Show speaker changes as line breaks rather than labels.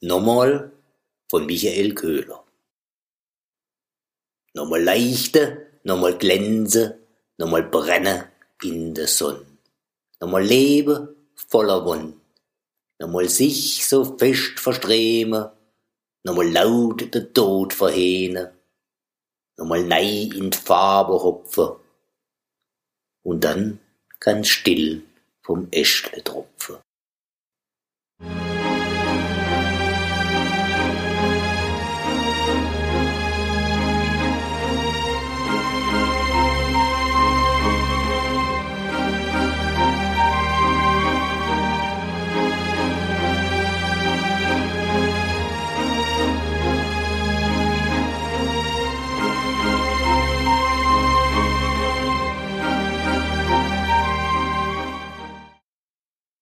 Nochmal von Michael Köhler. Nochmal leichte, nochmal glänze, nochmal brenne in der Sonne. Nochmal lebe voller Wonn. Nochmal sich so fest verstreme, nochmal laut der Tod verhehne, nochmal nei in die Farbe hopfe. Und dann ganz still vom Äschle tropfe.